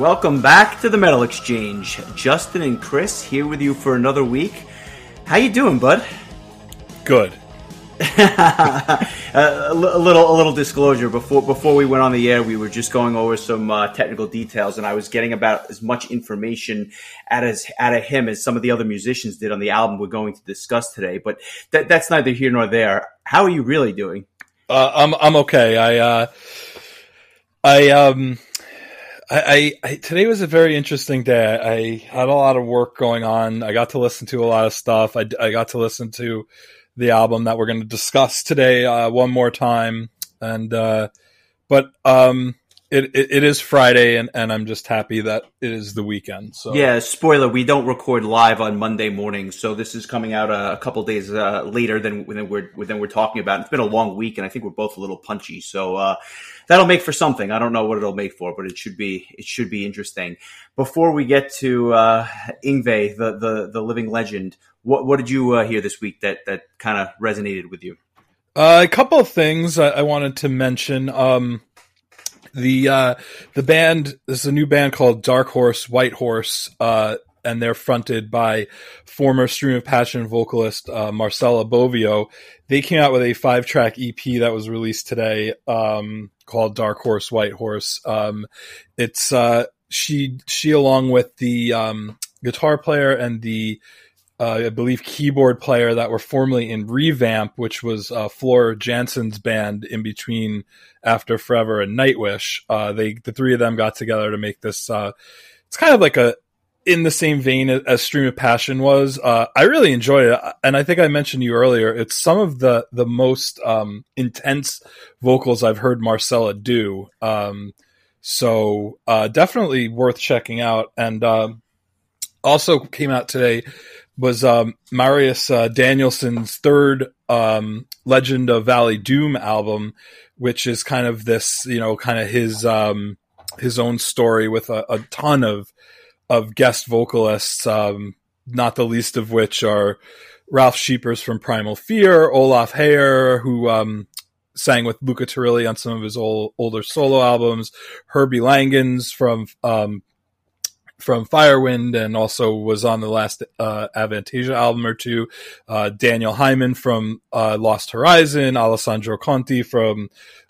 Welcome back to the Metal Exchange. Justin and Chris here with you for another week. How you doing, bud? Good. uh, a little a little disclosure before before we went on the air, we were just going over some uh, technical details, and I was getting about as much information out of out of him as some of the other musicians did on the album we're going to discuss today. But that, that's neither here nor there. How are you really doing? Uh, I'm I'm okay. I uh, I um I, I, today was a very interesting day. I had a lot of work going on. I got to listen to a lot of stuff. I, I got to listen to the album that we're going to discuss today uh, one more time. And uh, but um, it, it, it is Friday, and, and I'm just happy that it is the weekend. So yeah, spoiler: we don't record live on Monday morning, so this is coming out a, a couple days uh, later than than we're than we're talking about. It's been a long week, and I think we're both a little punchy. So uh, that'll make for something. I don't know what it'll make for, but it should be it should be interesting. Before we get to uh, Yngwie, the, the the living legend, what what did you uh, hear this week that that kind of resonated with you? Uh, a couple of things I, I wanted to mention. Um, the uh, the band this is a new band called Dark Horse White Horse, uh, and they're fronted by former Stream of Passion vocalist uh, Marcella Bovio. They came out with a five track EP that was released today um, called Dark Horse White Horse. Um, it's uh, she she along with the um, guitar player and the uh, I believe, keyboard player that were formerly in Revamp, which was uh, Floor Jansen's band in between After Forever and Nightwish. Uh, they the three of them got together to make this. Uh, it's kind of like a in the same vein as Stream of Passion was. Uh, I really enjoyed it, and I think I mentioned you earlier. It's some of the the most um, intense vocals I've heard Marcella do. Um, so uh, definitely worth checking out. And um, also came out today was um, Marius uh, Danielsen's third um, Legend of Valley Doom album, which is kind of this, you know, kind of his um, his own story with a, a, ton of of guest vocalists, um, not the least of which are Ralf Scheepers from Primal Fear, Olaf Hayer, who um, sang with Luca Turilli on some of his old, older solo albums, Herbie Langhans from um, from Firewind and also was on the last uh, Avantasia album or two. Uh, Daniel Heiman from uh, Lost Horizon, Alessandro Conti from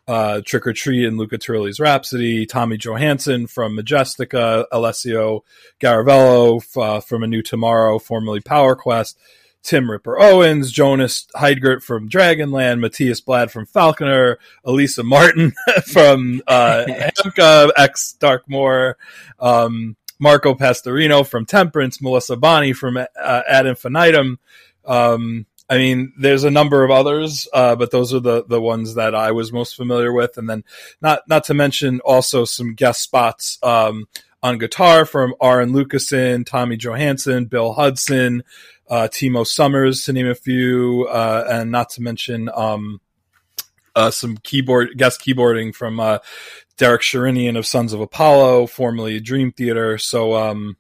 uh, Trick or Treat and Luca Turilli's Rhapsody, Tommy Johansson from Majestica, Alessio Garavello uh, from A New Tomorrow, formerly Power Quest. Tim Ripper Owens, Jonas Heidgert from Dragonland, Matthias Blad from Falconer, Elisa Martin from uh, Hamka, ex Darkmoor, um, Marco Pastorino from Temperance, Melissa Bonny from uh, Ad Infinitum. Um, I mean, there's a number of others, uh, but those are the the ones that I was most familiar with. And then, not not to mention also some guest spots um, on guitar from Arjen Lucassen, Tommy Johansson, Bill Hudson, uh, Timo Somers, to name a few, uh, and not to mention um, uh, some keyboard guest keyboarding from uh, Derek Sherinian of Sons of Apollo, formerly Dream Theater. So um,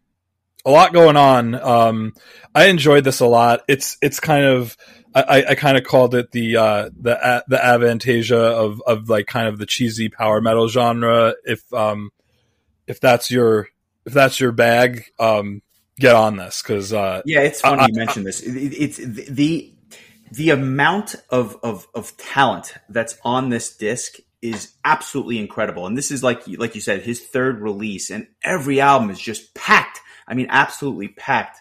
a lot going on. Um, I enjoyed this a lot. It's it's kind of I, I kind of called it the uh, the the Avantasia of of like kind of the cheesy power metal genre. If um if that's your if that's your bag, um, get on this because uh, yeah, it's funny I, you mentioned this. It, it's the the amount of, of of talent that's on this disc is absolutely incredible. And this is like like you said, his third release, and every album is just packed. I mean, absolutely packed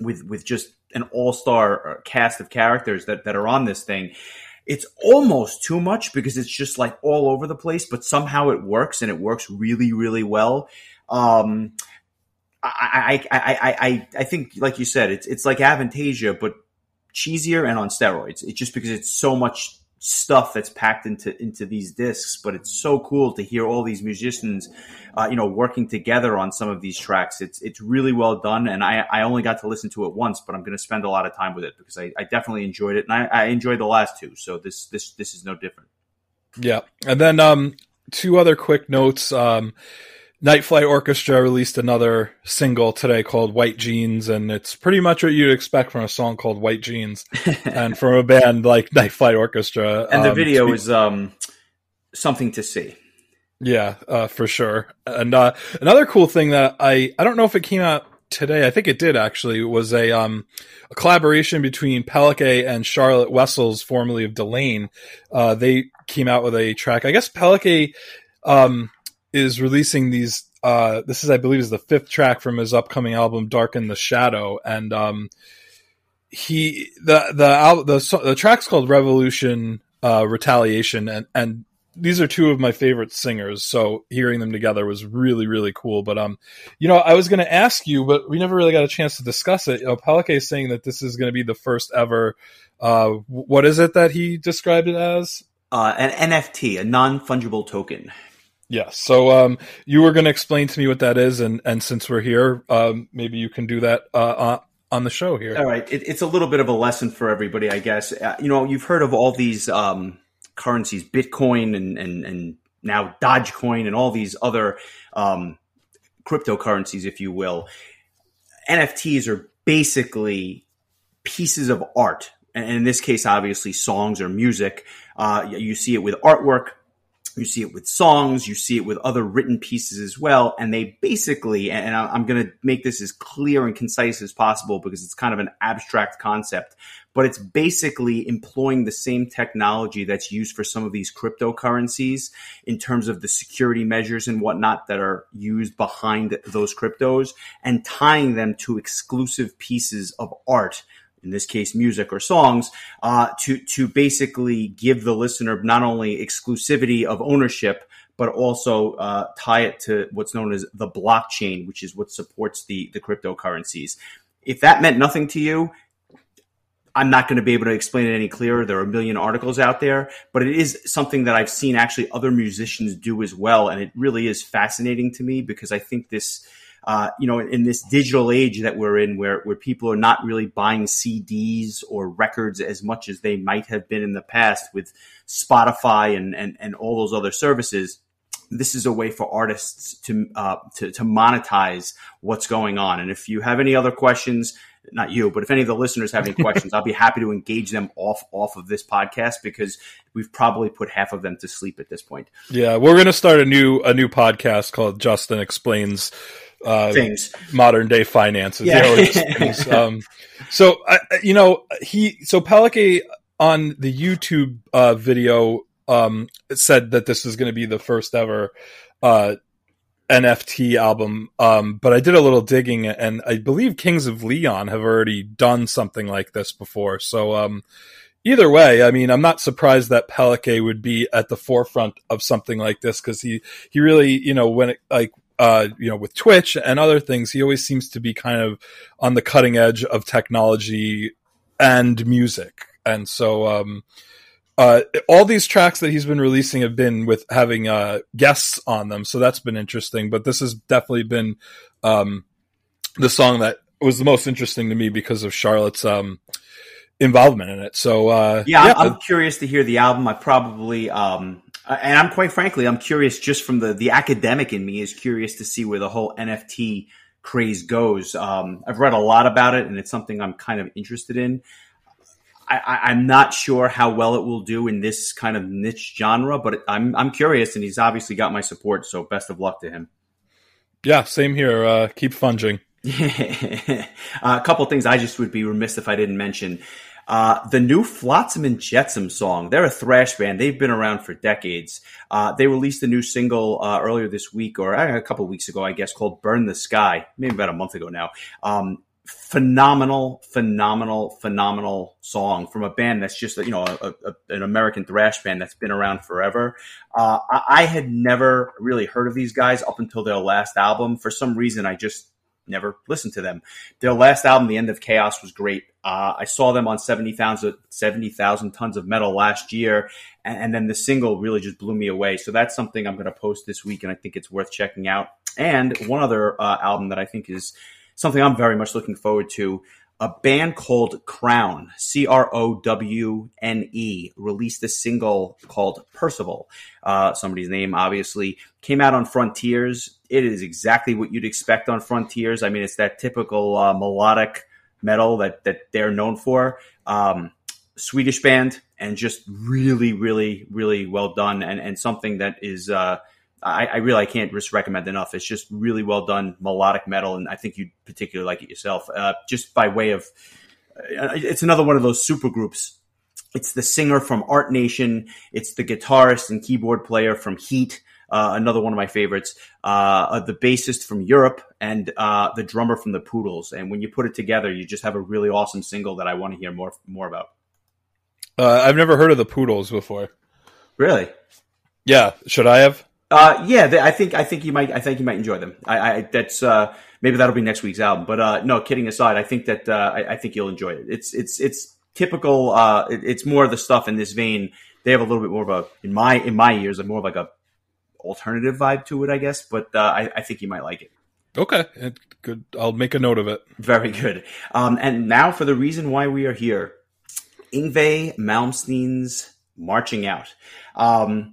with with just an all star uh, cast of characters that that are on this thing. It's almost too much because it's just like all over the place, but somehow it works and it works really, really well. Um, I, I, I, I, I think, like you said, it's it's like Avantasia, but cheesier and on steroids. It's just because it's so much stuff that's packed into into these discs but it's so cool to hear all these musicians uh, you know working together on some of these tracks. It's it's really well done and i i only got to listen to it once but i'm going to spend a lot of time with it because i, I definitely enjoyed it and I, I enjoyed the last two so this this this is no different. Yeah. And then um two other quick notes. Um Night Flight Orchestra released another single today called White Jeans, and it's pretty much what you'd expect from a song called White Jeans, and from a band like Night Flight Orchestra. And the um, video is um, something to see. Yeah, uh, for sure. And uh, another cool thing that I I don't know if it came out today. I think it did actually. Was a um a collaboration between PelleK and Charlotte Wessels, formerly of Delain. Uh, they came out with a track. I guess PelleK um is releasing these. Uh, this is I believe is the fifth track from his upcoming album Dark in the Shadow, and um he the the the the track's called Revolution uh, Retaliation, and and these are two of my favorite singers, so hearing them together was really really cool. But um, you know, I was going to ask you, but we never really got a chance to discuss it. You know, PelleK is saying that this is going to be the first ever. Uh, what is it that he described it as? Uh, an NFT, a non fungible token. Yeah. So um, you were going to explain to me what that is, and and since we're here, um, maybe you can do that uh, on the show here. All right. It, it's a little bit of a lesson for everybody, I guess. Uh, you know, you've heard of all these. Um, currencies, Bitcoin and, and, and now Dogecoin and all these other um, cryptocurrencies, if you will. NFTs are basically pieces of art. And in this case, obviously, songs or music. Uh, you see it with artwork you see it with songs, you see it with other written pieces as well. And they basically, and I'm going to make this as clear and concise as possible because it's kind of an abstract concept, but it's basically employing the same technology that's used for some of these cryptocurrencies in terms of the security measures and whatnot that are used behind those cryptos and tying them to exclusive pieces of art in this case, music or songs, uh, to to basically give the listener not only exclusivity of ownership, but also uh, tie it to what's known as the blockchain, which is what supports the the cryptocurrencies. If that meant nothing to you, I'm not going to be able to explain it any clearer. There are a million articles out there, but it is something that I've seen actually other musicians do as well, and it really is fascinating to me because I think this uh, you know, in this digital age that we're in, where where people are not really buying CDs or records as much as they might have been in the past with Spotify and and and all those other services. This is a way for artists to uh, to, to monetize what's going on. And if you have any other questions, not you, but if any of the listeners have any questions, I'll be happy to engage them off off of this podcast because we've probably put half of them to sleep at this point. Yeah, we're going to start a new a new podcast called Justin Explains uh, things, modern day finances. Yeah. um, so uh, you know he so PelleK on the YouTube uh, video um, said that this is going to be the first ever uh, NFT album. Um, but I did a little digging, and I believe Kings of Leon have already done something like this before. So um, either way, I mean, I'm not surprised that PelleK would be at the forefront of something like this because he he really, you know, when it like uh, you know, with Twitch and other things, he always seems to be kind of on the cutting edge of technology and music. And so, um, uh, all these tracks that he's been releasing have been with having uh, guests on them, so that's been interesting. But this has definitely been um, the song that was the most interesting to me because of Charlotte's um, involvement in it. So uh, yeah, yeah, I'm, curious to hear the album. I probably um, uh, and I'm quite frankly, I'm curious just from the the academic in me is curious to see where the whole NFT craze goes. Um, I've read a lot about it, and it's something I'm kind of interested in. I, am not sure how well it will do in this kind of niche genre, but I'm I'm curious, and he's obviously got my support. So best of luck to him. Yeah, same here. Uh, keep funging. uh, a couple things I just would be remiss if I didn't mention. Uh, the new Flotsam and Jetsam song. They're a thrash band. They've been around for decades. Uh, they released a new single uh, earlier this week, or uh, a couple weeks ago, I guess, called "Burn the Sky." Maybe about a month ago now. Um, phenomenal, phenomenal, phenomenal song from a band that's just you know a, a, an American thrash band that's been around forever. Uh, I, I had never really heard of these guys up until their last album. For some reason, I just never listened to them. Their last album, The End of Chaos, was great. Uh, I saw them on 70,000 70, tons of metal last year, and, and, then the single really just blew me away. So that's something I'm going to post this week, and I think it's worth checking out. And one other uh, album that I think is something I'm very much looking forward to a band called Crowne, C R O W N E, released a single called Percival. Uh, somebody's name, obviously, came out on Frontiers. It is exactly what you'd expect on Frontiers. I mean, it's that typical uh, melodic metal that that they're known for. Um, Swedish band, and just really, really, really well done, and and something that is. Uh, I, I really I can't just recommend enough. It's just really well done melodic metal, and I think you'd particularly like it yourself. Uh, just by way of, uh, it's another one of those super groups. It's the singer from Art Nation. It's the guitarist and keyboard player from Heat. Uh, another one of my favorites, uh, the bassist from Europe and uh, the drummer from the Poodles. And when you put it together, you just have a really awesome single that I want to hear more more about. Uh, I've never heard of the Poodles before. Really? Yeah. Should I have? Uh, yeah, they, I think I think you might I think you might enjoy them. I, I that's uh, maybe that'll be next week's album. But uh, no, kidding aside, I think that uh, I, I, think you'll enjoy it. It's it's it's typical. Uh, it, it's more of the stuff in this vein. They have a little bit more of a in my in my ears, a more of like a alternative vibe to it, I guess. But uh, I, I think you might like it. Okay, good. I'll make a note of it. Very good. Um, and now for the reason why we are here, Yngwie Malmsteen's "Marching Out." Um,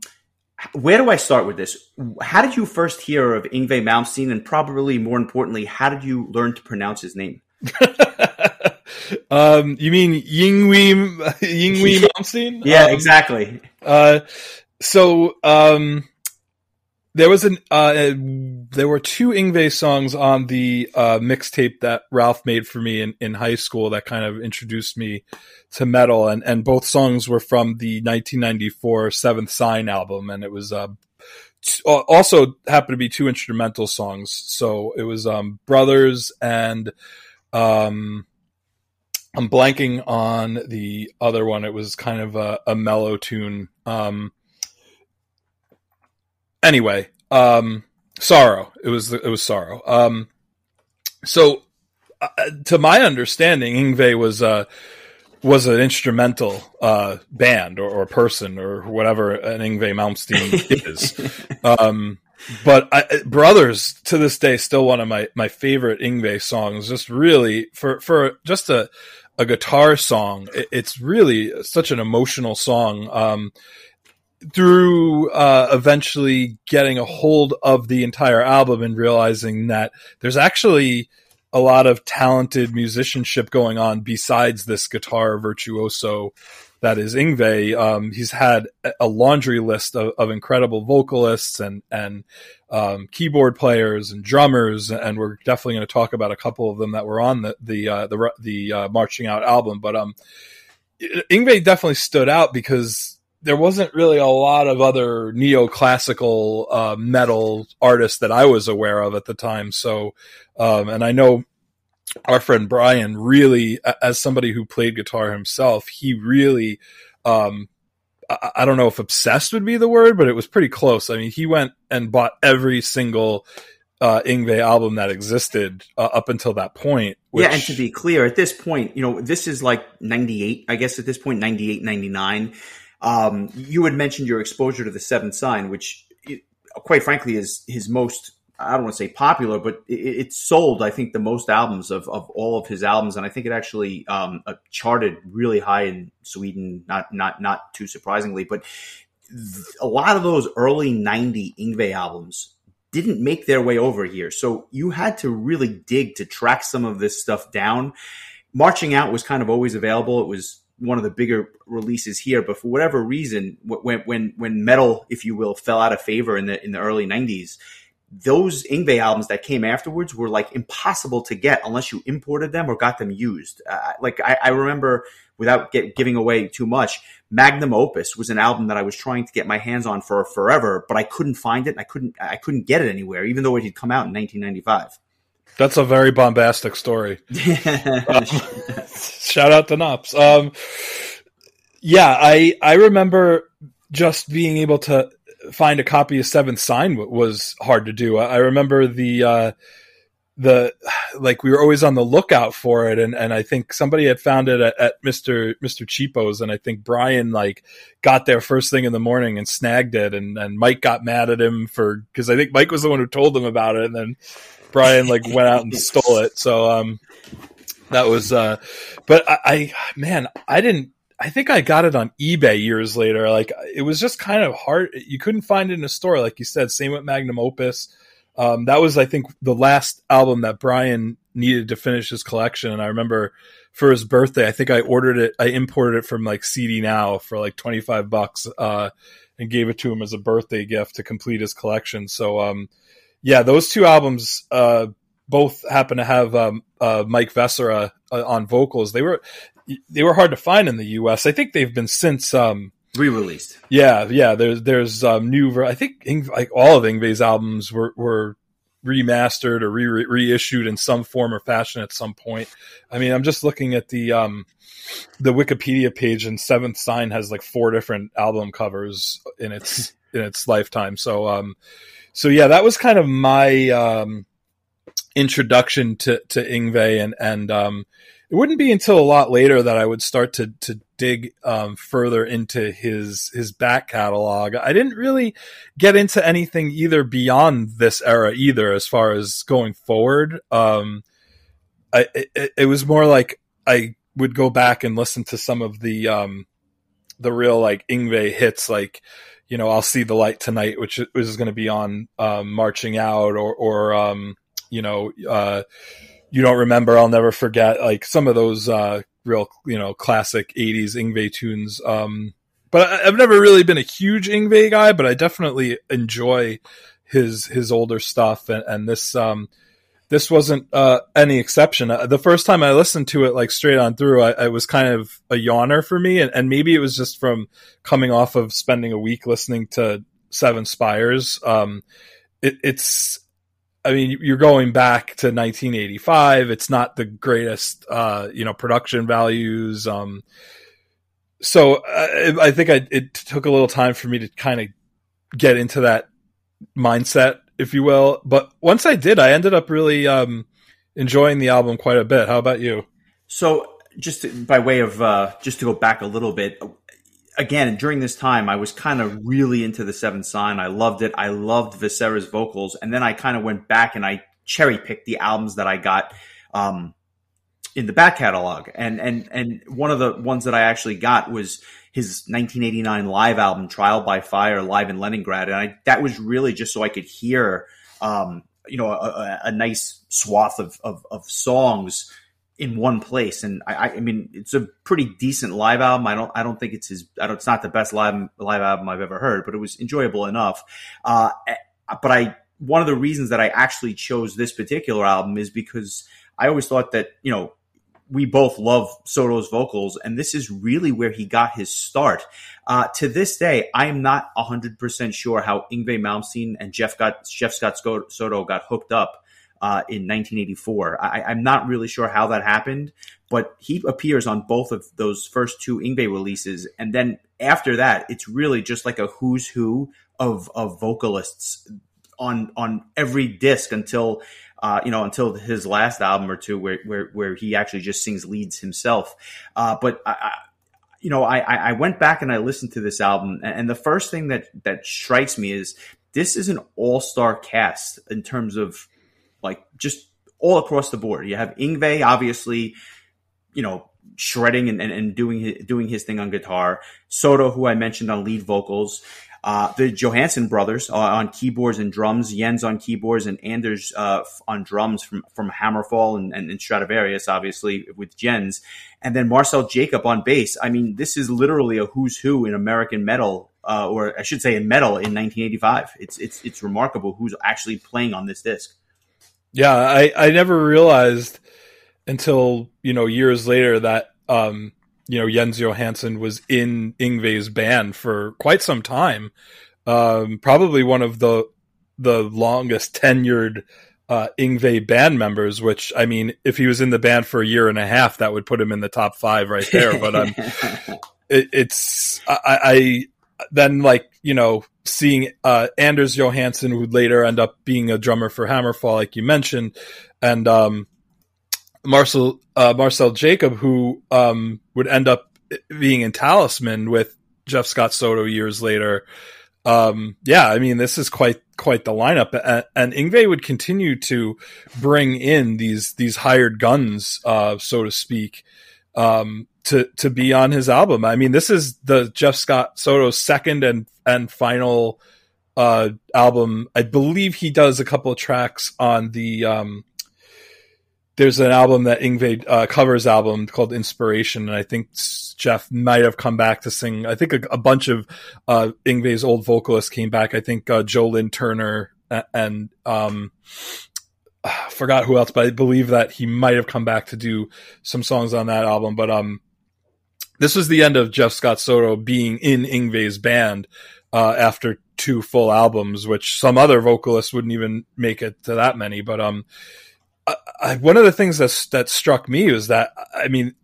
where do I start with this? How did you first hear of Yngwie Malmsteen, and probably more importantly, how did you learn to pronounce his name? um, you mean Yngwie Yngwie Malmsteen? yeah, um, exactly. Uh, so um, there was an uh, there were two Yngwie songs on the uh, mixtape that Ralph made for me in, in high school that kind of introduced me to metal, and and both songs were from the 1994 Seventh Sign album, and it was uh, t- also happened to be two instrumental songs. So it was um, Brothers and um, I'm blanking on the other one. It was kind of a, a mellow tune. Um, anyway, um, sorrow. It was it was sorrow. Um, so, uh, to my understanding, Yngwie was uh, was an instrumental uh, band or, or, person or whatever an Yngwie Malmsteen is. Um, but I, Brothers to this day still one of my my favorite Yngwie songs. Just really for for just a a guitar song. It, it's really such an emotional song. Um, through uh, eventually getting a hold of the entire album and realizing that there's actually a lot of talented musicianship going on besides this guitar virtuoso that is Yngwie. Um, he's had a laundry list of, of incredible vocalists and and um, keyboard players and drummers, and we're definitely going to talk about a couple of them that were on the the uh, the, the uh, Marching Out album. But um, Yngwie definitely stood out because there wasn't really a lot of other neoclassical uh, metal artists that I was aware of at the time. So, um, and I know our friend Brian really, as somebody who played guitar himself, he really, um, I, I don't know if obsessed would be the word, but it was pretty close. I mean, he went and bought every single uh, Yngwie album that existed uh, up until that point. Which... Yeah, and to be clear, at this point, you know, this is like 98, I guess at this point, 98, 99. Um, you had mentioned your exposure to the Seventh Sign, which, it, quite frankly, is his most I don't want to say popular, but it, it, sold, I think, the most albums of, of all of his albums, and I think it actually um, uh, charted really high in Sweden. Not not not too surprisingly, but a lot of those early '90 Yngwie albums didn't make their way over here, so you had to really dig to track some of this stuff down. Marching Out was kind of always available. It was one of the bigger releases here, but for whatever reason, when when when metal, if you will, fell out of favor in the in the early '90s those Yngwie albums that came afterwards were like impossible to get unless you imported them or got them used. Uh, like I, I, remember, without get, giving away too much, Magnum Opus was an album that I was trying to get my hands on for forever, but I couldn't find it. I couldn't, I couldn't get it anywhere, even though it had come out in 1995. That's a very bombastic story. um, shout out to Nops. Um, yeah, I I remember just being able to find a copy of Seventh Sign was hard to do. I, remember the uh, the like we were always on the lookout for it, and, and I think somebody had found it at, at Mister Mister Cheapo's, and I think Brian like got there first thing in the morning and snagged it, and and Mike got mad at him for because I think Mike was the one who told him about it, and then Brian like went out and stole it. So um, that was uh, but I, I man I didn't I think I got it on eBay years later. Like it was just kind of hard. You couldn't find it in a store, like you said. Same with Magnum Opus. Um, that was, I think, the last album that Brian needed to finish his collection. And I remember for his birthday, I think I ordered it. I imported it from like CD Now for like twenty five bucks. Uh, and gave it to him as a birthday gift to complete his collection. So, um, yeah, those two albums, uh, both happen to have um, uh, Mike Vescera uh, on vocals. They were they were hard to find in the U.S. I think they've been since um, re-released. Yeah, yeah. There's there's um, new. I think like all of Yngwie's albums were were remastered or re- reissued in some form or fashion at some point. I mean, I'm just looking at the um, the Wikipedia page, and Seventh Sign has like four different album covers in its in its lifetime. So, um, so yeah, that was kind of my um, introduction to to Yngwie, and and um, it wouldn't be until a lot later that I would start to to dig um, further into his his back catalog. I didn't really get into anything either beyond this era either, as far as going forward. Um, I it, it, was more like I would go back and listen to some of the um, the real like Yngwie hits, like you know I'll see the light tonight, which is going to be on um, marching out, or or um, you know. Uh, you don't remember, I'll never forget. Like some of those uh, real, you know, classic '80s Yngwie tunes. Um, but I, have never really been a huge Yngwie guy, but I definitely enjoy his his older stuff, and, and this um, this wasn't uh, any exception. Uh, the first time I listened to it, like straight on through, I, I was kind of a yawner for me, and, and, maybe it was just from coming off of spending a week listening to Seven Spires. Um, it, it's I mean, you're going back to 1985. It's not the greatest, uh, you know, production values. Um, so uh, I think I, it took a little time for me to kind of get into that mindset, if you will. But once I did, I ended up really um, enjoying the album quite a bit. How about you? So, just by way of uh, just to go back a little bit, again, during this time, I was kind of really into the Seventh Sign. I loved it. I loved Vescera's vocals, and then I kind of went back and I cherry picked the albums that I got um, in the back catalog, and and and one of the ones that I actually got was his 1989 live album, Trial by Fire, live in Leningrad, and I, that was really just so I could hear, um, you know, a, a nice swath of, of, of songs in one place. And I, I mean, it's a pretty decent live album. I don't, I don't think it's his, I don't, it's not the best live, live album I've ever heard, but it was enjoyable enough. Uh, eh, but I, one of the reasons that I actually chose this particular album is because I always thought that, you know, we both love Soto's vocals, and this is really where he got his start. Uh, to this day, I am not 100% sure how Yngwie Malmsteen and Jeff, got, Jeff Scott Soto got hooked up uh, in 1984. I, am not really sure how that happened, but he appears on both of those first two Yngwie releases, and then after that, it's really just like a who's who of of vocalists on on every disc until uh, you know until his last album or two, where where where he actually just sings leads himself. Uh, but I, I you know, I, I went back and I listened to this album, and the first thing that that strikes me is this is an all star cast in terms of like just all across the board. You have Yngwie, obviously, you know, shredding and, and, and doing his, doing his thing on guitar. Soto, who I mentioned on lead vocals. Uh, the Johansson brothers uh, on keyboards and drums, Jens on keyboards, and Anders uh, on drums from from Hammerfall and, and, and, Stratovarius, obviously with Jens, and then Marcel Jacob on bass. I mean, this is literally a who's who in American metal, uh, or I should say, in metal in 1985. It's it's it's remarkable who's actually playing on this disc. Yeah, I, I never realized until, you know, years later that, um, you know, Jens Johansson was in Yngwie's band for quite some time. Um, probably one of the, the longest tenured, uh, Yngwie band members, which, I mean, if he was in the band for a year and a half, that would put him in the top five right there. But, um, it, it's, I, I, then like, you know, seeing uh, Anders Johansson, who would later end up being a drummer for Hammerfall, like you mentioned, and um, Marcel uh, Marcel Jacob, who um, would end up being in Talisman with Jeff Scott Soto years later. Um, yeah, I mean, this is quite quite the lineup, and, and Yngwie would continue to bring in these these hired guns, uh, so to speak. Um, to to be on his album. I mean, this is the Jeff Scott Soto's second and and final uh, album. I believe he does a couple of tracks on the um, there's an album that Yngwie uh, covers album called Inspiration, and I think Jeff might have come back to sing. I think a, a bunch of uh, Yngwie's old vocalists came back. I think uh, Joe Lynn Turner and um, I forgot who else, but I believe that he might have come back to do some songs on that album. But um, this was the end of Jeff Scott Soto being in Yngwie's band uh, after two full albums, which some other vocalists wouldn't even make it to that many. But um, I, I, one of the things that that struck me was that I mean,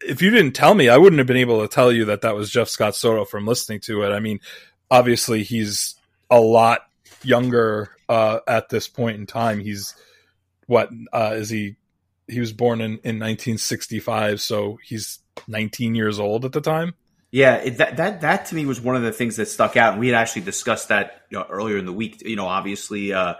if you didn't tell me, I wouldn't have been able to tell you that that was Jeff Scott Soto from listening to it. I mean, obviously he's a lot younger uh, at this point in time. He's what uh, is he? He was born in, in 1965, so he's 19 years old at the time. Yeah, it, that that that to me was one of the things that stuck out, and we had actually discussed that you know, earlier in the week. You know, obviously uh,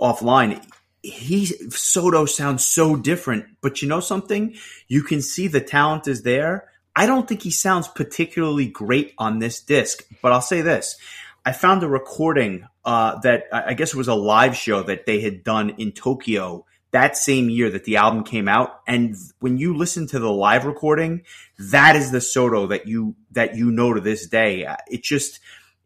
offline, he Soto sounds so different, but you know something? You can see the talent is there. I don't think he sounds particularly great on this disc, but I'll say this: I found a recording uh, that I guess it was a live show that they had done in Tokyo that same year that the album came out. And when you listen to the live recording, that is the Soto that you that you know to this day. It just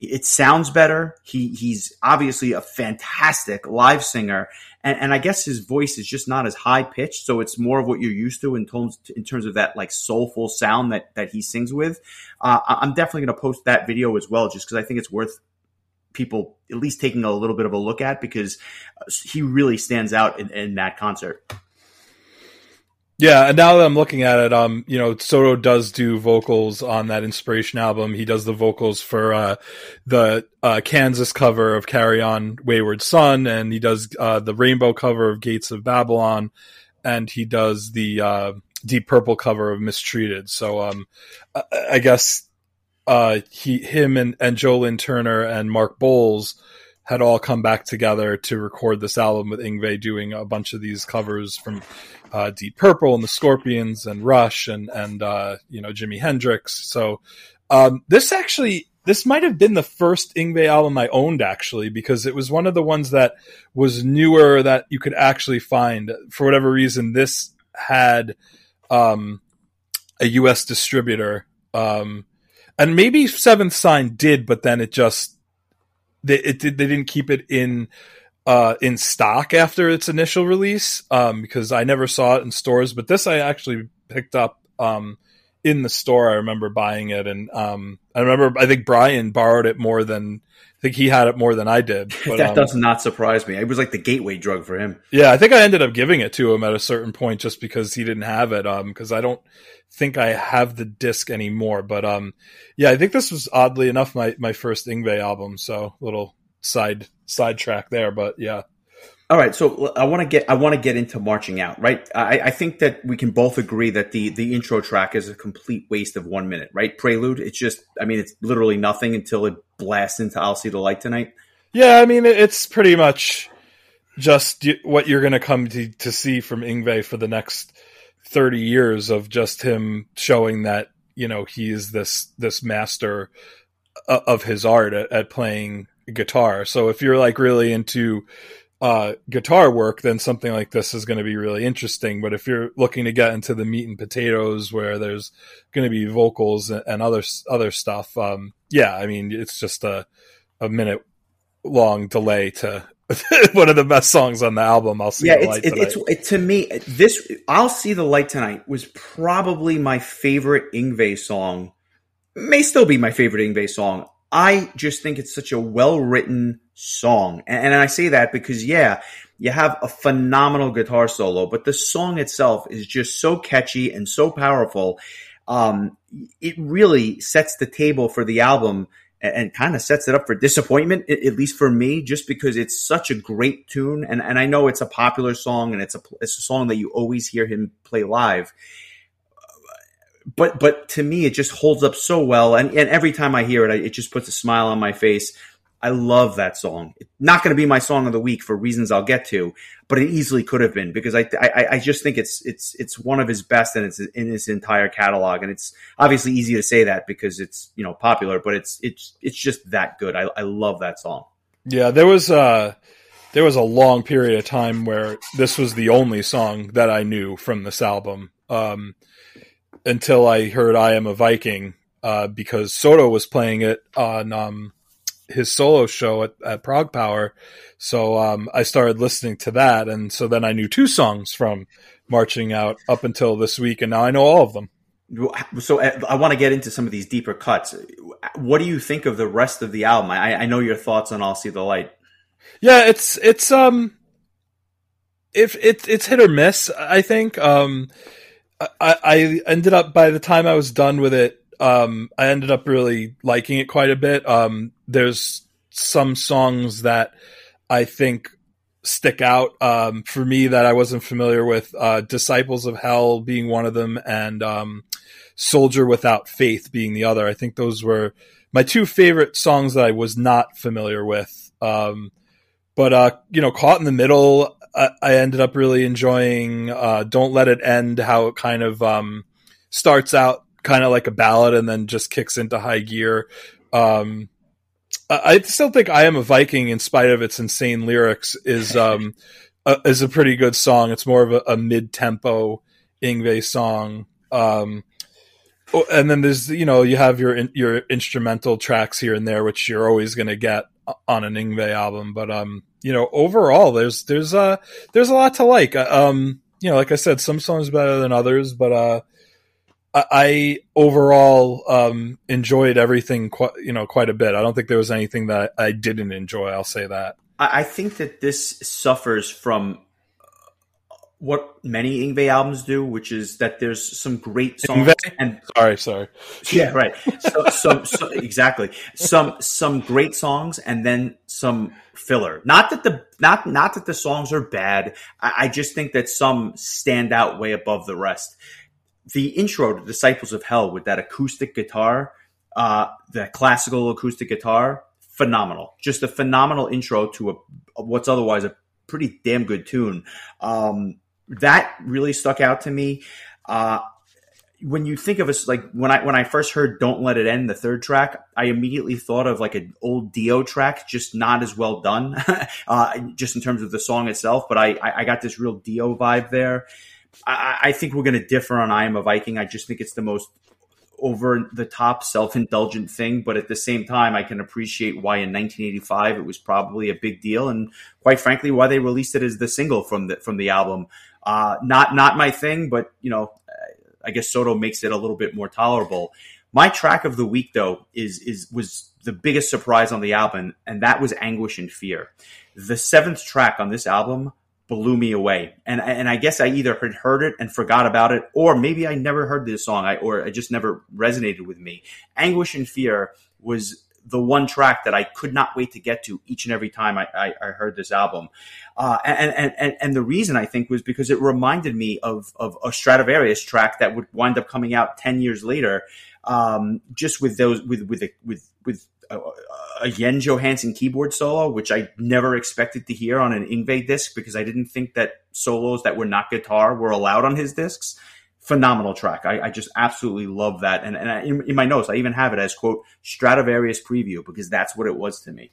it sounds better. He he's obviously a fantastic live singer, and, and I guess his voice is just not as high pitched, so it's more of what you're used to in terms in terms of that like soulful sound that that he sings with. Uh, I'm definitely going to post that video as well, just because I think it's worth people at least taking a little bit of a look at because he really stands out in, in that concert. Yeah, and now that I'm looking at it, um, you know, Soto does do vocals on that Inspiration album. He does the vocals for uh, the uh, Kansas cover of "Carry On, Wayward Son," and he does uh, the Rainbow cover of "Gates of Babylon," and he does the uh, Deep Purple cover of "Mistreated." So, um, I guess uh, he, him, and and Joe Lynn Turner and Mark Boals had all come back together to record this album with Yngwie doing a bunch of these covers from uh, Deep Purple and the Scorpions and Rush and and uh, you know Jimi Hendrix. So um, this actually this might have been the first Yngwie album I owned actually because it was one of the ones that was newer that you could actually find. For whatever reason, this had um, a U.S. distributor. Um, and maybe Seventh Sign did, but then it just they it they didn't keep it in uh, in stock after its initial release um, because I never saw it in stores. But this I actually picked up um, in the store. I remember buying it, and um, I remember I think Brian borrowed it more than I think he had it more than I did. But, that um, does not surprise me. It was like the gateway drug for him. Yeah, I think I ended up giving it to him at a certain point just because he didn't have it. Because um, I don't think I have the disc anymore. But um, yeah, I think this was oddly enough my my first Yngwie album. So little side side track there, but yeah. All right, so I want to get I want to get into marching out, right? I, I, think that we can both agree that the the intro track is a complete waste of one minute, right? Prelude, it's just, I mean, it's literally nothing until it blasts into "I'll See the Light Tonight." Yeah, I mean, it's pretty much just what you're going to come to see from Yngwie for the next thirty years of just him showing that you know he is this this master uh, of his art at, at playing guitar. So if you're like really into uh, guitar work, then something like this is going to be really interesting. But if you're looking to get into the meat and potatoes, where there's going to be vocals and other other stuff, um, yeah, I mean, it's just a a minute long delay to one of the best songs on the album. I'll see. Yeah, it's, it, it's it, to me this. I'll see the light tonight was probably my favorite Yngwie song. May still be my favorite Yngwie song. I just think it's such a well written song. And, I say that because, yeah, you have a phenomenal guitar solo, but the song itself is just so catchy and so powerful. Um, it really sets the table for the album and, and kind of sets it up for disappointment, at least for me, just because it's such a great tune. And, and I know it's a popular song and it's a, it's a song that you always hear him play live but but to me it just holds up so well and, and every time i hear it it just puts a smile on my face I love that song. It's not going to be my song of the week for reasons I'll get to, but it easily could have been because I, I, I just think it's it's it's one of his best and it's in his entire catalog. And it's obviously easy to say that because it's you know popular, but it's it's it's just that good. I, I love that song. Yeah, there was uh there was a long period of time where this was the only song that I knew from this album. Um, until I heard "I Am a Viking" uh, because Soto was playing it on um, his solo show at, at ProgPower. So um, I started listening to that, and so then I knew two songs from Marching Out up until this week, and now I know all of them. So uh, I want to get into some of these deeper cuts. What do you think of the rest of the album? I, I know your thoughts on "I'll See the Light." Yeah, it's it's um, if it, it's hit or miss. I think um, I, I ended up by the time I was done with it, um, I ended up really liking it quite a bit. Um, there's some songs that I think stick out um, for me that I wasn't familiar with. Uh, Disciples of Hell being one of them, and um, Soldier Without Faith being the other. I think those were my two favorite songs that I was not familiar with. Um, but uh, you know, Caught in the Middle, I, I ended up really enjoying. Uh, Don't Let It End, how it kind of um, starts out kind of like a ballad and then just kicks into high gear. Um, I still think "I Am a Viking," in spite of its insane lyrics, is um, a, is a pretty good song. It's more of a, a mid tempo Yngwie song. Um, and then there's you know you have your your instrumental tracks here and there, which you're always going to get on an Yngwie album. But um, you know, overall, there's there's uh there's a lot to like. Uh, um, you know, like I said, some songs better than others, but uh, I overall um, enjoyed everything quite you know quite a bit. I don't think there was anything that I didn't enjoy. I'll say that. I think that this suffers from what many Yngwie albums do, which is that there's some great songs. Yngwie? And sorry, sorry. Yeah, right. So, so, so, exactly. Some some great songs, and then some filler. Not that the not not that the songs are bad. I, I just think that some stand out way above the rest the intro to Disciples of Hell with that acoustic guitar, uh, the classical acoustic guitar, phenomenal. Just a phenomenal intro to a, what's otherwise a pretty damn good tune. Um, that really stuck out to me. Uh, when you think of us like when I when I first heard "Don't Let It End," the third track, I immediately thought of like an old Dio track, just not as well done, uh, just in terms of the song itself. But I I got this real Dio vibe there. I, I think we're going to differ on I Am a Viking. I just think it's the most over the top, self indulgent thing. But at the same time, I can appreciate why in 1985 it was probably a big deal, and quite frankly, why they released it as the single from the from the album. Uh, not not my thing, but you know, I guess Soto makes it a little bit more tolerable. My track of the week, though, is is was the biggest surprise on the album, and that was "Anguish and Fear." The seventh track on this album blew me away. And and I guess I either had heard it and forgot about it, or maybe I never heard this song, I, or it just never resonated with me. Anguish and Fear was the one track that I could not wait to get to each and every time I, I, I heard this album. Uh, and, and, and, and the reason I think was because it reminded me of, of a Stratovarius track that would wind up coming out 10 years later. Um, just with those, with, with, with, with a, a Jens Johansson keyboard solo, which I never expected to hear on an Yngwie disc because I didn't think that solos that were not guitar were allowed on his discs. Phenomenal track. I, I just absolutely love that. And, and I, in, in my notes, I even have it as quote Stratovarius preview because that's what it was to me.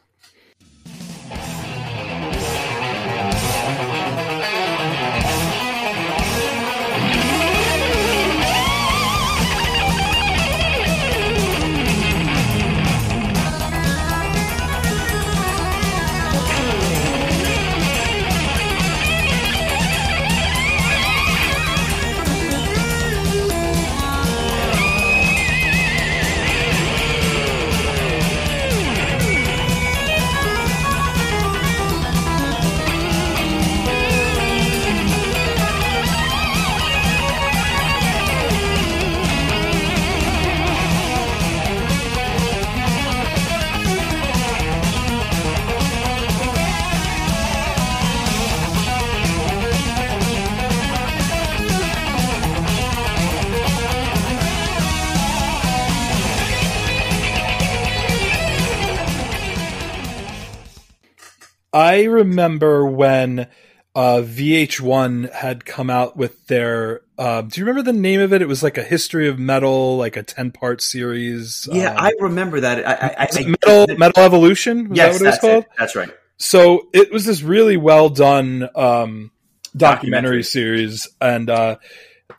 I remember when uh, VH1 had come out with their. Uh, do you remember the name of it? It was like a history of metal, like a ten part series. Yeah, um, I remember that. I, I, I metal Metal Evolution. Yes, that what it was called? It. That's right. So it was this really well done um, documentary, Documentary. series, and uh,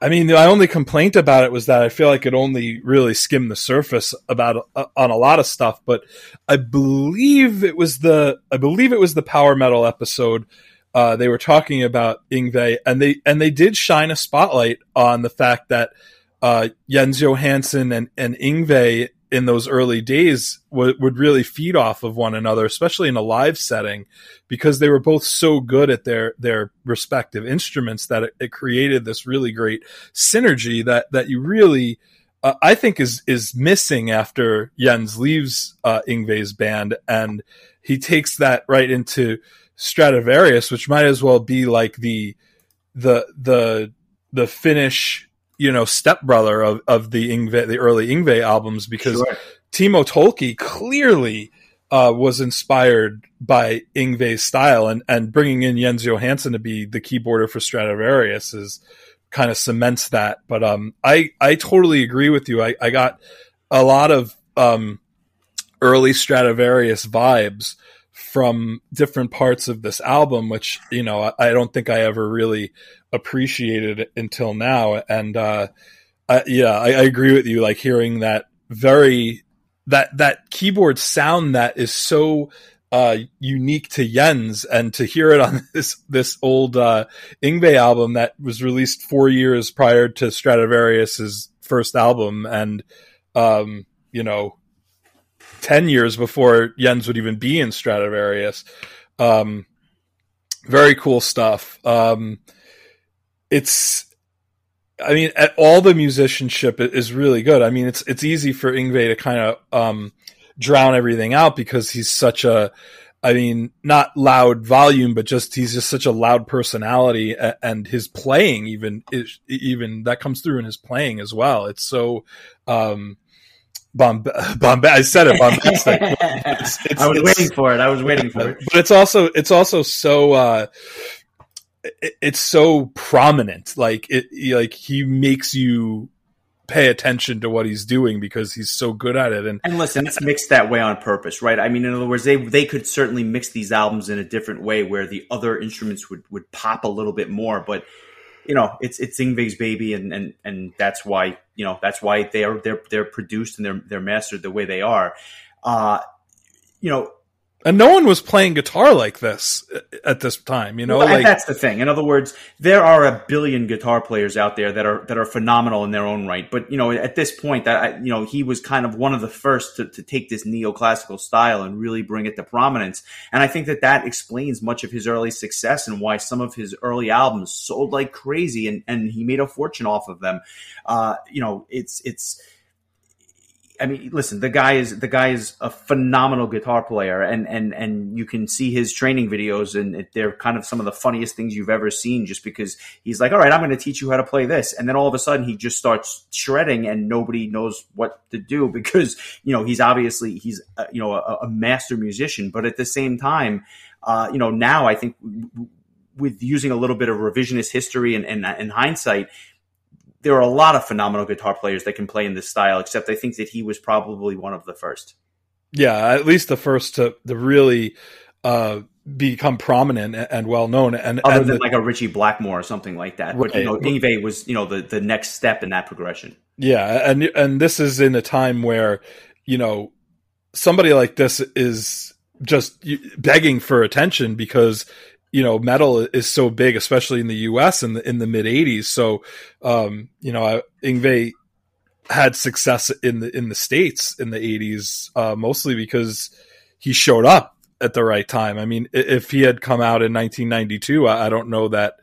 I mean, my only complaint about it was that I feel like it only really skimmed the surface about uh, on a lot of stuff. But I believe it was the I believe it was the power metal episode. Uh, they were talking about Yngwie, and they and they did shine a spotlight on the fact that uh, Jens Johansson and and Yngwie in those early days would would really feed off of one another, especially in a live setting, because they were both so good at their their respective instruments that it, it created this really great synergy that that you really. Uh, I think is is missing after Jens leaves uh, Yngwie's band, and he takes that right into Stratovarius, which might as well be like the the the the Finnish you know stepbrother of of the Yngwie the early Yngwie albums because Sure. Timo Tolkki clearly uh, was inspired by Yngwie's style, and and bringing in Jens Johansson to be the keyboarder for Stratovarius is kind of cements that. But um, I I totally agree with you. I I got a lot of um early Stratovarius vibes from different parts of this album, which you know I, I don't think I ever really appreciated until now. And uh, I, yeah, I, I agree with you. Like hearing that very that that keyboard sound that is so uh, unique to Jens, and to hear it on this this old uh, Yngwie album that was released four years prior to Stratovarius's first album, and um, you know 10 years before Jens would even be in Stratovarius. Um, very cool stuff. Um, it's, I mean, all the musicianship is really good. I mean, it's, it's easy for Yngwie to kind of, um, drown everything out because he's such a, I mean, not loud volume, but just, he's just such a loud personality and his playing even even that comes through in his playing as well. It's so, um, bomb, bomb, I said it, bombastic. It's- it's- I was waiting for it. I was waiting for it. but it's also it's also so uh it, it's so prominent like it like he makes you pay attention to what he's doing because he's so good at it and And listen, it's mixed that way on purpose, right? I mean, in other words, they they could certainly mix these albums in a different way where the other instruments would, would pop a little bit more, but you know, it's it's Yngwie's baby, and and and that's why you know that's why they are they're they're produced and they're they're mastered the way they are. Uh, you know, and no one was playing guitar like this at this time you know Well, like that's the thing. In other words, there are a billion guitar players out there that are that are phenomenal in their own right. But you know, at this point, that I- you know, he was kind of one of the first to, to take this neoclassical style and really bring it to prominence. And I think that that explains much of his early success and why some of his early albums sold like crazy, and and he made a fortune off of them. Uh, you know, it's it's. I mean, listen, the guy is the guy is a phenomenal guitar player, and and and you can see his training videos, and they're kind of some of the funniest things you've ever seen. Just because he's like, "All right, I'm going to teach you how to play this," and then all of a sudden he just starts shredding, and nobody knows what to do because you know he's obviously he's you know a, a master musician, but at the same time, uh, you know now I think with using a little bit of revisionist history and, and, and hindsight, there are a lot of phenomenal guitar players that can play in this style, except I think that he was probably one of the first. yeah at least the first to to really uh become prominent and, well known and, Other and than the- like a Ritchie Blackmore or something like that. But you know, Right. Was, you know, the, the next step in that progression. Yeah, and and this is in a time where you know somebody like this is just begging for attention because you know metal is so big, especially in the U.S. in the in the mid '80s. So um, you know, Yngwie had success in the in the states in the '80s, uh, mostly because he showed up at the right time. I mean, if he had come out in 1992, I, I don't know that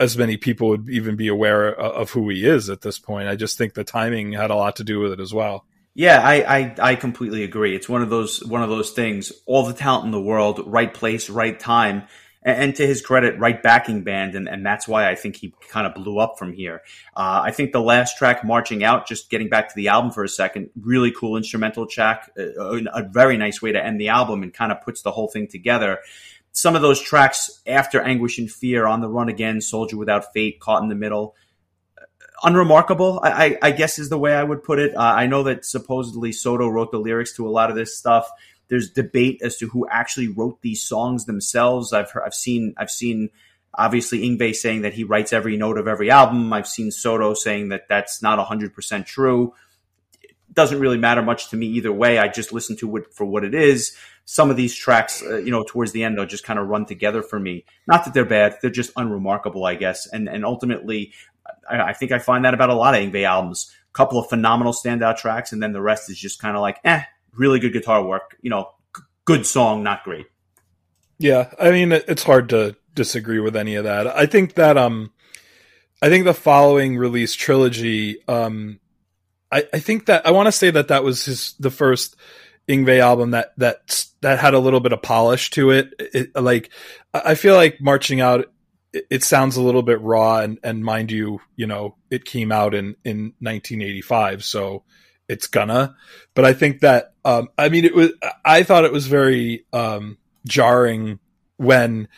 as many people would even be aware of who he is at this point. I just think the timing had a lot to do with it as well. Yeah, I, I, I completely agree. It's one of those one of those things. All the talent in the world, right place, right time, and, to his credit, right backing band, and, and that's why I think he kind of blew up from here. Uh, I think the last track, "Marching Out," just getting back to the album for a second, really cool instrumental track, a, a very nice way to end the album, and kind of puts the whole thing together. Some of those tracks after "Anguish and Fear," "On the Run Again," "Soldier Without Fate," "Caught in the Middle." unremarkable, I, I, I guess is the way I would put it. Uh, I know that supposedly Soto wrote the lyrics to a lot of this stuff. There's debate as to who actually wrote these songs themselves. I've heard, I've seen I've seen obviously Yngwie saying that he writes every note of every album. I've seen Soto saying that that's not 100% true. It doesn't really matter much to me either way. I just listen to it for what it is. Some of these tracks, uh, you know, towards the end, they'll just kind of run together for me. Not that they're bad; they're just unremarkable, I guess. And and ultimately, I, I think I find that about a lot of Yngwie albums. A couple of phenomenal standout tracks, and then the rest is just kind of like, eh, really good guitar work. You know, g- good song, not great. Yeah, I mean, it's hard to disagree with any of that. I think that um, I think the following release trilogy, um, I, I think that I want to say that that was his the first Yngwie album that that that had a little bit of polish to it. it like I feel like marching out it, it sounds a little bit raw and and mind you, you know, it came out in in 1985, so it's gonna. But I think that um I mean it was I thought it was very um jarring when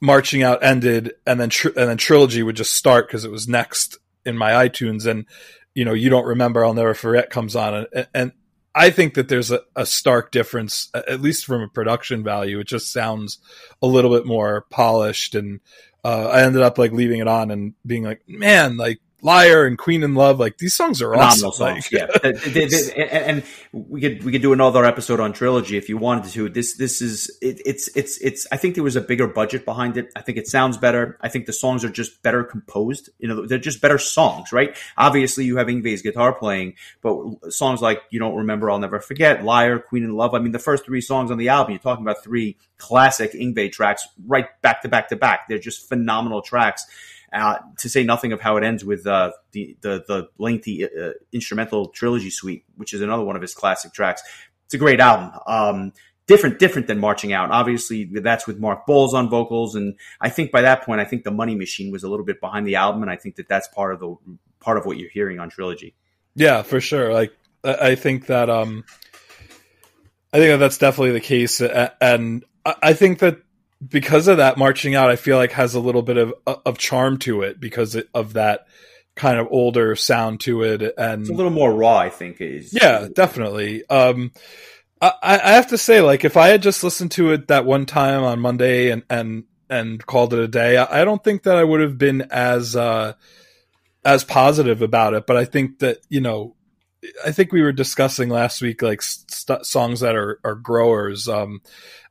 marching out ended and then tr- and then trilogy would just start because it was next in my iTunes and you know you don't remember I'll never forget comes on and, and I think that there's a, a, stark difference at least from a production value it just sounds a little bit more polished and uh, I ended up like leaving it on and being like man like Liar and Queen in Love, like these songs are Phenomenal awesome. Songs, like, yeah. they, they, they, and we could we could do another episode on trilogy if you wanted to. This this is it, it's it's it's. I think there was a bigger budget behind it. I think it sounds better. I think the songs are just better composed. You know, they're just better songs, right? Obviously, you have Yngwie's guitar playing, but songs like "You Don't Remember," "I'll Never Forget," "Liar," "Queen in Love." I mean, the first three songs on the album, you're talking about three classic Yngwie tracks, right back to back to back. They're just phenomenal tracks. Uh, to say nothing of how it ends with uh, the, the, the lengthy uh, instrumental trilogy suite, which is another one of his classic tracks. It's a great album. Um, different, different than Marching Out. Obviously, that's with Mark Boals on vocals, and I think by that point, I think the Money Machine was a little bit behind the album, and I think that that's part of the part of what you're hearing on trilogy. Yeah, for sure. Like I think that um, I think that that's definitely the case, and I think that because of that marching out i feel like has a little bit of of charm to it because of that kind of older sound to it and it's a little more raw i think is. Yeah definitely. Um I, I have to say like if i had just listened to it that one time on monday and and and called it a day i don't think that i would have been as uh as positive about it. But i think that you know i think we were discussing last week like st- songs that are are growers. Um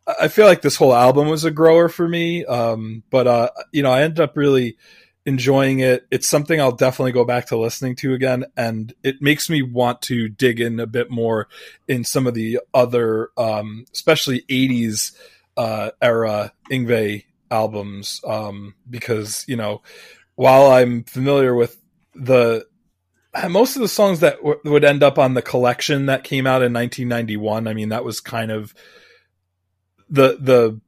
I feel like this whole album was a grower for me. Um, but uh, you know, I ended up really enjoying it. It's something I'll definitely go back to listening to again, and it makes me want to dig in a bit more in some of the other, um, especially '80s uh, era Yngwie albums, um, because you know, while I'm familiar with the most of the songs that w- would end up on the collection that came out in 1991, I mean, that was kind of the the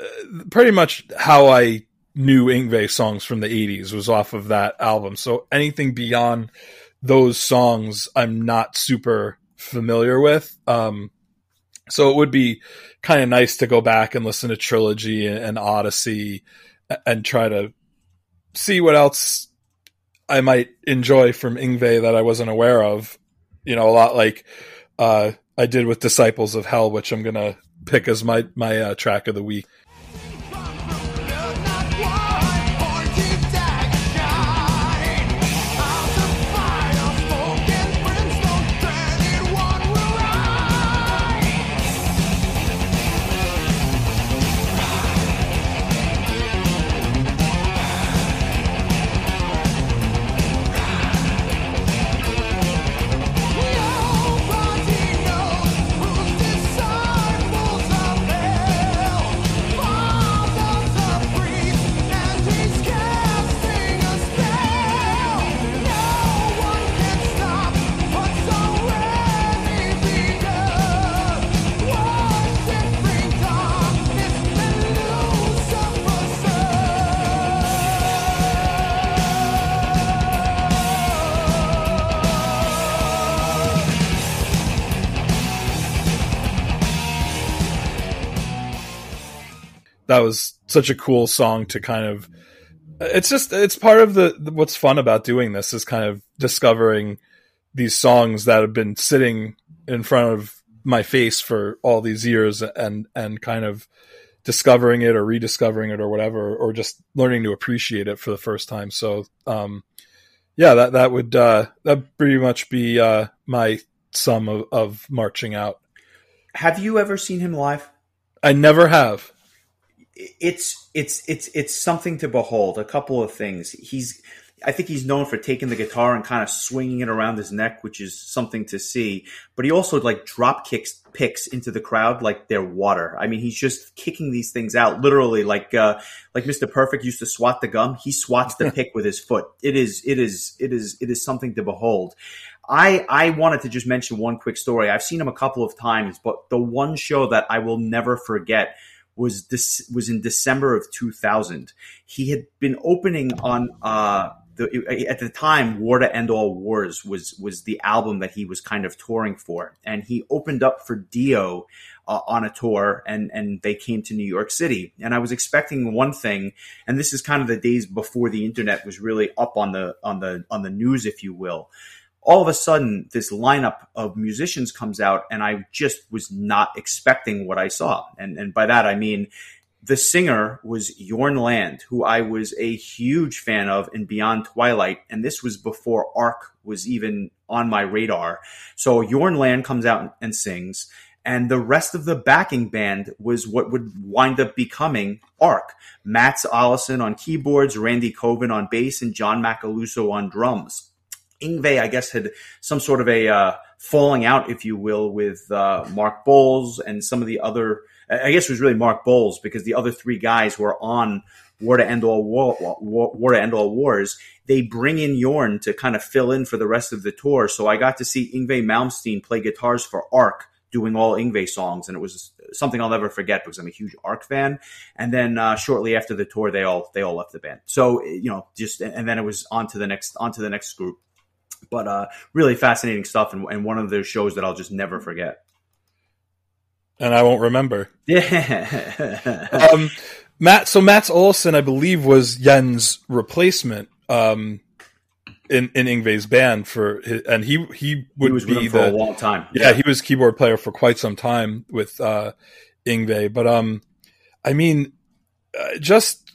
uh, pretty much how I knew Yngwie songs from the 80s was off of that album. So anything beyond those songs, I'm not super familiar with. Um, so it would be kind of nice to go back and listen to Trilogy and Odyssey and try to see what else I might enjoy from Yngwie that I wasn't aware of. You know, a lot like uh, I did with Disciples of Hell, which I'm gonna pick as my my uh, track of the week. Such a cool song to kind of it's just it's part of the, the, what's fun about doing this is kind of discovering these songs that have been sitting in front of my face for all these years and and kind of discovering it or rediscovering it or whatever or just learning to appreciate it for the first time. So um yeah that that would uh that pretty much be uh my sum of, of marching out. Have you ever seen him live? I never have it's it's it's it's something to behold a couple of things he's I think he's known for taking the guitar and kind of swinging it around his neck, which is something to see. But he also like drop kicks picks into the crowd like they're water. I mean, he's just kicking these things out literally like uh, like Mr. Perfect used to swat the gum. He swats the pick with his foot. It is it is it is it is something to behold. I I wanted to just mention one quick story. I've seen him a couple of times, but the one show that I will never forget was this was in December of 2000. He had been opening on uh the, at the time, War to End All Wars was was the album that he was kind of touring for, and he opened up for Dio uh, on a tour, and and they came to New York City, and I was expecting one thing, and this is kind of the days before the internet was really up on the on the on the news, if you will. All of a sudden, this lineup of musicians comes out, and I just was not expecting what I saw, and and by that I mean the singer was Jorn Lande, who I was a huge fan of in Beyond Twilight, and this was before Ark was even on my radar. So Jorn Lande comes out and sings, and the rest of the backing band was what would wind up becoming Ark. Mats Olsson on keyboards, Randy Coven on bass, and John Macaluso on drums. Yngwie, I guess, had some sort of a uh, falling out, if you will, with uh, Mark Boals and some of the other I guess it was really Mark Boals because the other three guys were on War to End All War, War, War to End All Wars. They bring in Jorn to kind of fill in for the rest of the tour. So I got to see Yngwie Malmsteen play guitars for Ark doing all Yngwie songs, and it was something I'll never forget because I'm a huge Ark fan. And then uh, shortly after the tour, they all they all left the band. So you know, just and then it was on to the next on to the next group. But uh, really fascinating stuff, and, and one of those shows that I'll just never forget and I won't remember. Yeah. um, Matt. So Mats Olsson, I believe, was Jens's replacement um, in in Yngwie's band for, his, and he he would he was be for the, a long time. Yeah, yeah, he was keyboard player for quite some time with uh, Yngwie. But um, I mean, uh, just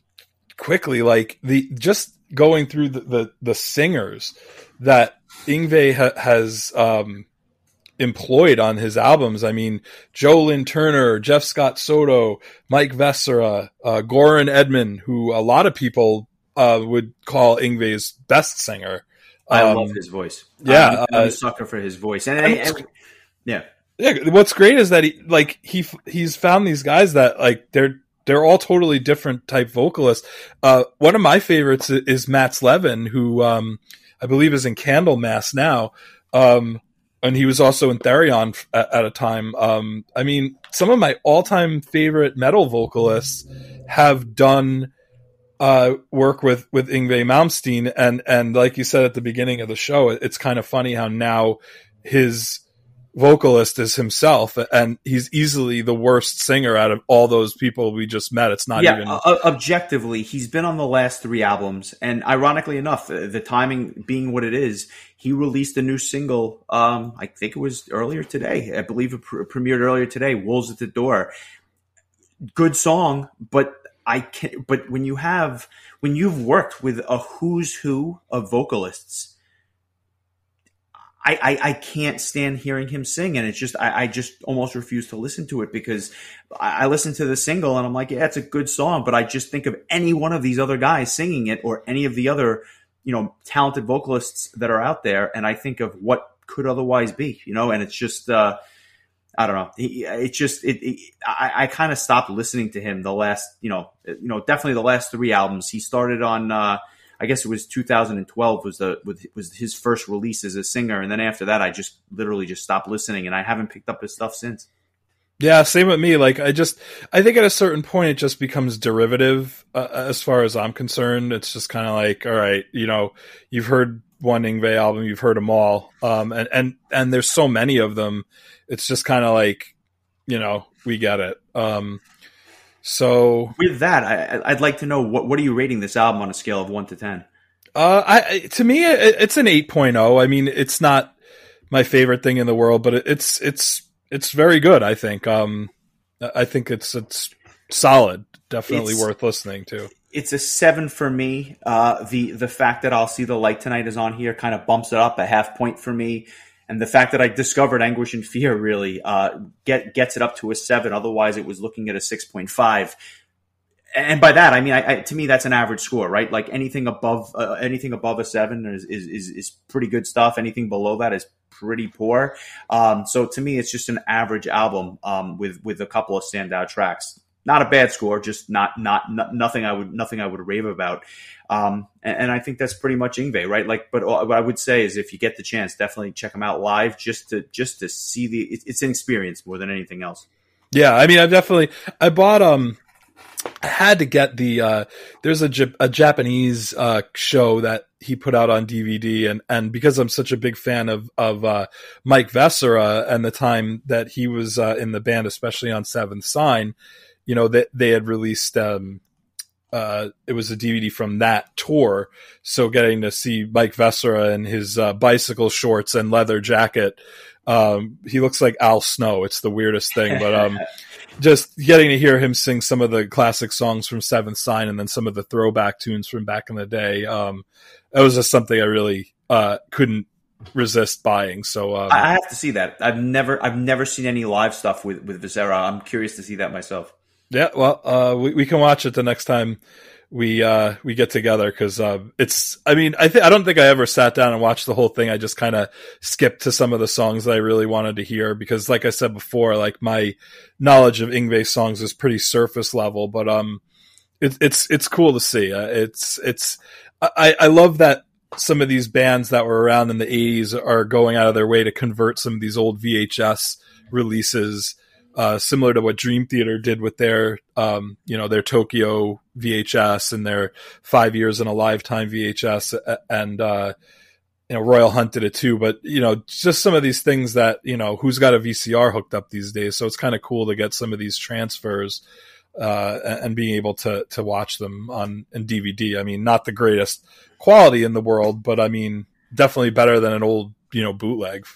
quickly, like the just going through the the, the singers that Yngwie ha- has um employed on his albums. I mean, Joe Lynn Turner, Jeff Scott Soto, Mike Vescera, uh, Goran Edman, who a lot of people uh, would call Yngwie's best singer. I um, love his voice. Yeah, I'm, I'm a sucker for his voice, and, and, and, yeah. Yeah, what's great is that he like he he's found these guys that like they're they're all totally different type vocalists. Uh, one of my favorites is Mats Levin, who um, I believe is in Candlemass now. Um, and he was also in Therion at, at a time. Um, I mean, some of my all-time favorite metal vocalists have done uh, work with with Yngwie Malmsteen, and and like you said at the beginning of the show, it's kind of funny how now his vocalist is himself, and he's easily the worst singer out of all those people we just met. It's not yeah, even uh, objectively, he's been on the last three albums, and ironically enough, the timing being what it is, he released a new single. Um, I think it was earlier today. I believe it pre- premiered earlier today. "Wolves at the Door." Good song, but I can't. But when you have when you've worked with a who's who of vocalists I, I, I, can't stand hearing him sing, and it's just I, I, just almost refuse to listen to it because I, I listen to the single and I'm like, yeah, it's a good song, but I just think of any one of these other guys singing it or any of the other you know talented vocalists that are out there, and I think of what could otherwise be, you know, and it's just uh, I don't know, it's just it, it I, I kind of stopped listening to him the last you know you know definitely the last three albums. He started on. Uh, I guess it was 2012 was the was his first release as a singer, and then after that, I just literally just stopped listening, and I haven't picked up his stuff since. Yeah, same with me. Like I just, I think at a certain point it just becomes derivative. Uh, as far as I'm concerned, it's just kind of like, all right, you know, you've heard one Yngwie album, you've heard them all, um, and and and there's so many of them. It's just kind of like, you know, we get it. Um, so with that, I, would like to know what what are you rating this album on a scale of one to ten? Uh, I to me it's an 8.0. I mean, it's not my favorite thing in the world, but it's it's it's very good. I think. Um, I think it's it's solid. Definitely It's- worth listening to. it's a seven for me. Uh, the the fact that I'll see the light tonight is on here kind of bumps it up a half point for me, and the fact that I discovered anguish and fear really uh, get gets it up to a seven. Otherwise, it was looking at a six point five. And by that, I mean, I, I, to me, that's an average score, right? Like anything above uh, anything above a seven is, is is is pretty good stuff. Anything below that is pretty poor. Um, so to me, it's just an average album um, with with a couple of standout tracks not a bad score, just not not, not nothing I would nothing I would rave about. Um, and, and I think that's pretty much Yngwie, right? Like, but what I would say is if you get the chance, definitely check them out live just to just to see the it's, it's an experience more than anything else. Yeah, I mean, I definitely I bought um I had to get the uh there's a, a Japanese uh show that he put out on DVD and and because I'm such a big fan of of uh Mike Vescera and the time that he was uh, in the band especially on Seventh Sign, you know that they, they had released um uh, it was a DVD from that tour. So getting to see Mike Vescera in his uh, bicycle shorts and leather jacket, um, he looks like Al Snow. It's the weirdest thing, but um, just getting to hear him sing some of the classic songs from Seventh Sign and then some of the throwback tunes from back in the day, um, that was just something I really uh, couldn't resist buying. So um, I I have to see that. I've never I've never seen any live stuff with with Vescera. I'm curious to see that myself. Yeah, well, uh, we we can watch it the next time we uh, we get together because uh, it's. I mean, I think I don't think I ever sat down and watched the whole thing. I just kind of skipped to some of the songs that I really wanted to hear because, like I said before, like my knowledge of Yngwie songs is pretty surface level, but um, it's it's it's cool to see. Uh, it's it's I I love that some of these bands that were around in the 80s are going out of their way to convert some of these old VHS releases uh, similar to what Dream Theater did with their, um, you know, their Tokyo VHS and their Five Years in a Lifetime VHS, and uh, you know, Royal Hunt did it too. But you know, just some of these things that you know, who's got a VCR hooked up these days? So it's kind of cool to get some of these transfers uh, and being able to to watch them on in DVD. I mean, not the greatest quality in the world, but I mean, definitely better than an old you know bootleg.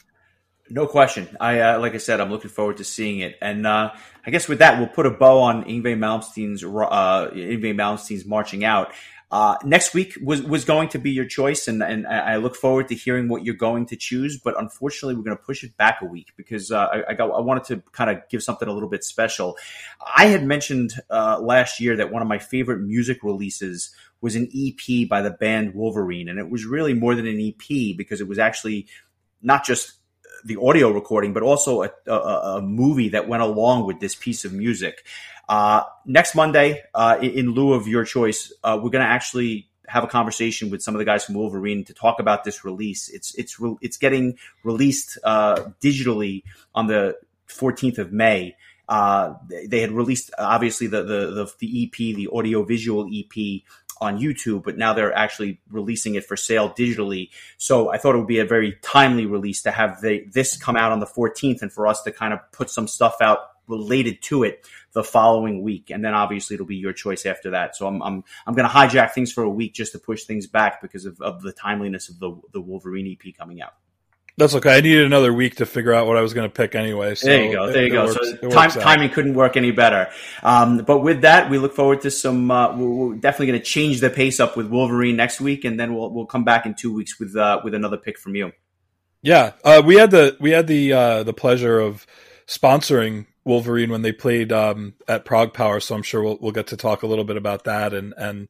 No question. I uh, like I said, I'm looking forward to seeing it. And uh, I guess with that, we'll put a bow on Yngwie Malmsteen's uh, Yngwie Malmsteen's marching out. Uh, next week was was going to be your choice, and and I look forward to hearing what you're going to choose. But unfortunately, we're going to push it back a week because uh, I, I got I wanted to kind of give something a little bit special. I had mentioned uh, last year that one of my favorite music releases was an EP by the band Wolverine, and it was really more than an EP because it was actually not just the audio recording, but also a, a, a, movie that went along with this piece of music. Uh, next Monday, uh, in, lieu of your choice, uh, we're going to actually have a conversation with some of the guys from Wolverine to talk about this release. It's it's re- it's getting released uh, digitally on the 14th of May. Uh, they, had released obviously the, the the the EP, the audio visual EP on YouTube, but now they're actually releasing it for sale digitally. So I thought it would be a very timely release to have the, this come out on the 14th and for us to kind of put some stuff out related to it the following week. And then obviously it'll be your choice after that. So I'm, I'm, I'm going to hijack things for a week just to push things back because of, of the timeliness of the, the Wolverine EP coming out. That's okay. I needed another week to figure out what I was going to pick anyway. So there you go. There you go. Works, so time, timing couldn't work any better. Um, but with that, we look forward to some. Uh, we're, we're, definitely going to change the pace up with Wolverine next week, and then we'll we'll come back in two weeks with uh, with another pick from you. Yeah, uh, we had the we had the uh, the pleasure of sponsoring Wolverine when they played um, at ProgPower, so I'm sure we'll we'll get to talk a little bit about that and and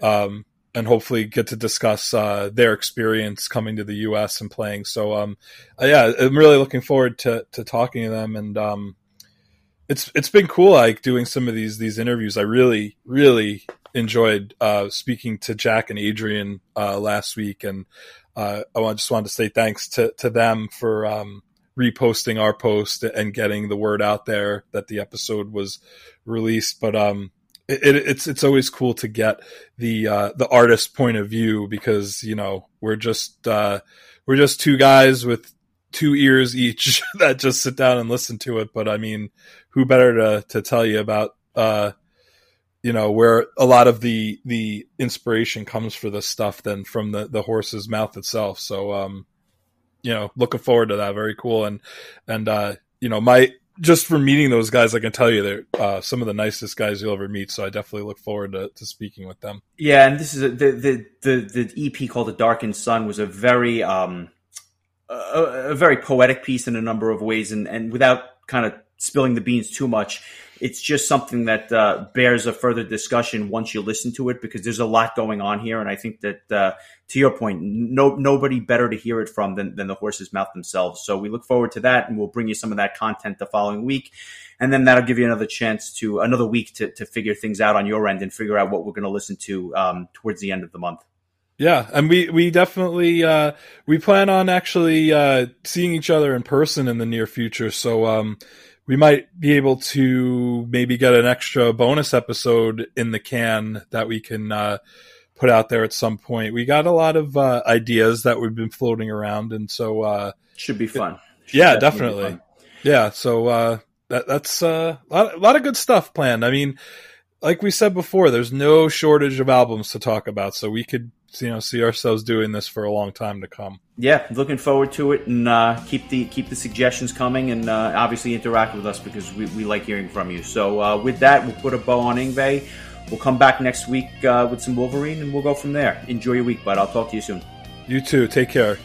um, and hopefully get to discuss uh, their experience coming to the U.S. and playing. So, um, uh, yeah, I'm really looking forward to to talking to them, and um, it's it's been cool like doing some of these these interviews. I really really enjoyed uh, speaking to Jack and Adrian uh, last week, and uh, I just wanted to say thanks to to them for. Um, reposting our post and getting the word out there that the episode was released but um it, it's it's always cool to get the uh, the artist point of view because you know we're just uh, we're just two guys with two ears each that just sit down and listen to it. But I mean, who better to to tell you about uh, you know where a lot of the the inspiration comes for this stuff than from the the horse's mouth itself. So um, you know, looking forward to that. Very cool and and uh, you know, my just for meeting those guys, I can tell you they're uh, some of the nicest guys you'll ever meet. So I definitely look forward to, to speaking with them. Yeah, and this is a, the, the the the EP called "The Darkened Sun" was a very um a, a very poetic piece in a number of ways, and and without kind of spilling the beans too much, it's just something that uh, bears a further discussion once you listen to it because there's a lot going on here, and I think that uh, to your point, no nobody better to hear it from than, than the horse's mouth themselves. So we look forward to that, and we'll bring you some of that content the following week, and then that'll give you another chance to another week to to figure things out on your end and figure out what we're going to listen to um, towards the end of the month. Yeah, and we we definitely uh, we plan on actually uh, seeing each other in person in the near future. So um, we might be able to maybe get an extra bonus episode in the can that we can uh, put out there at some point. We got a lot of uh, ideas that we've been floating around, and so uh, should be fun. Should yeah, definitely. definitely. Yeah, so uh, that, that's uh, a lot, a lot of good stuff planned. I mean, like we said before, there's no shortage of albums to talk about, so we could you know see ourselves doing this for a long time to come. Yeah, looking forward to it, and uh, keep the keep the suggestions coming, and uh, obviously interact with us because we, we like hearing from you. So uh, with that, we'll put a bow on Yngwie. We'll come back next week uh, with some Wolverine, and we'll go from there. Enjoy your week, bud. I'll talk to you soon. You too. Take care.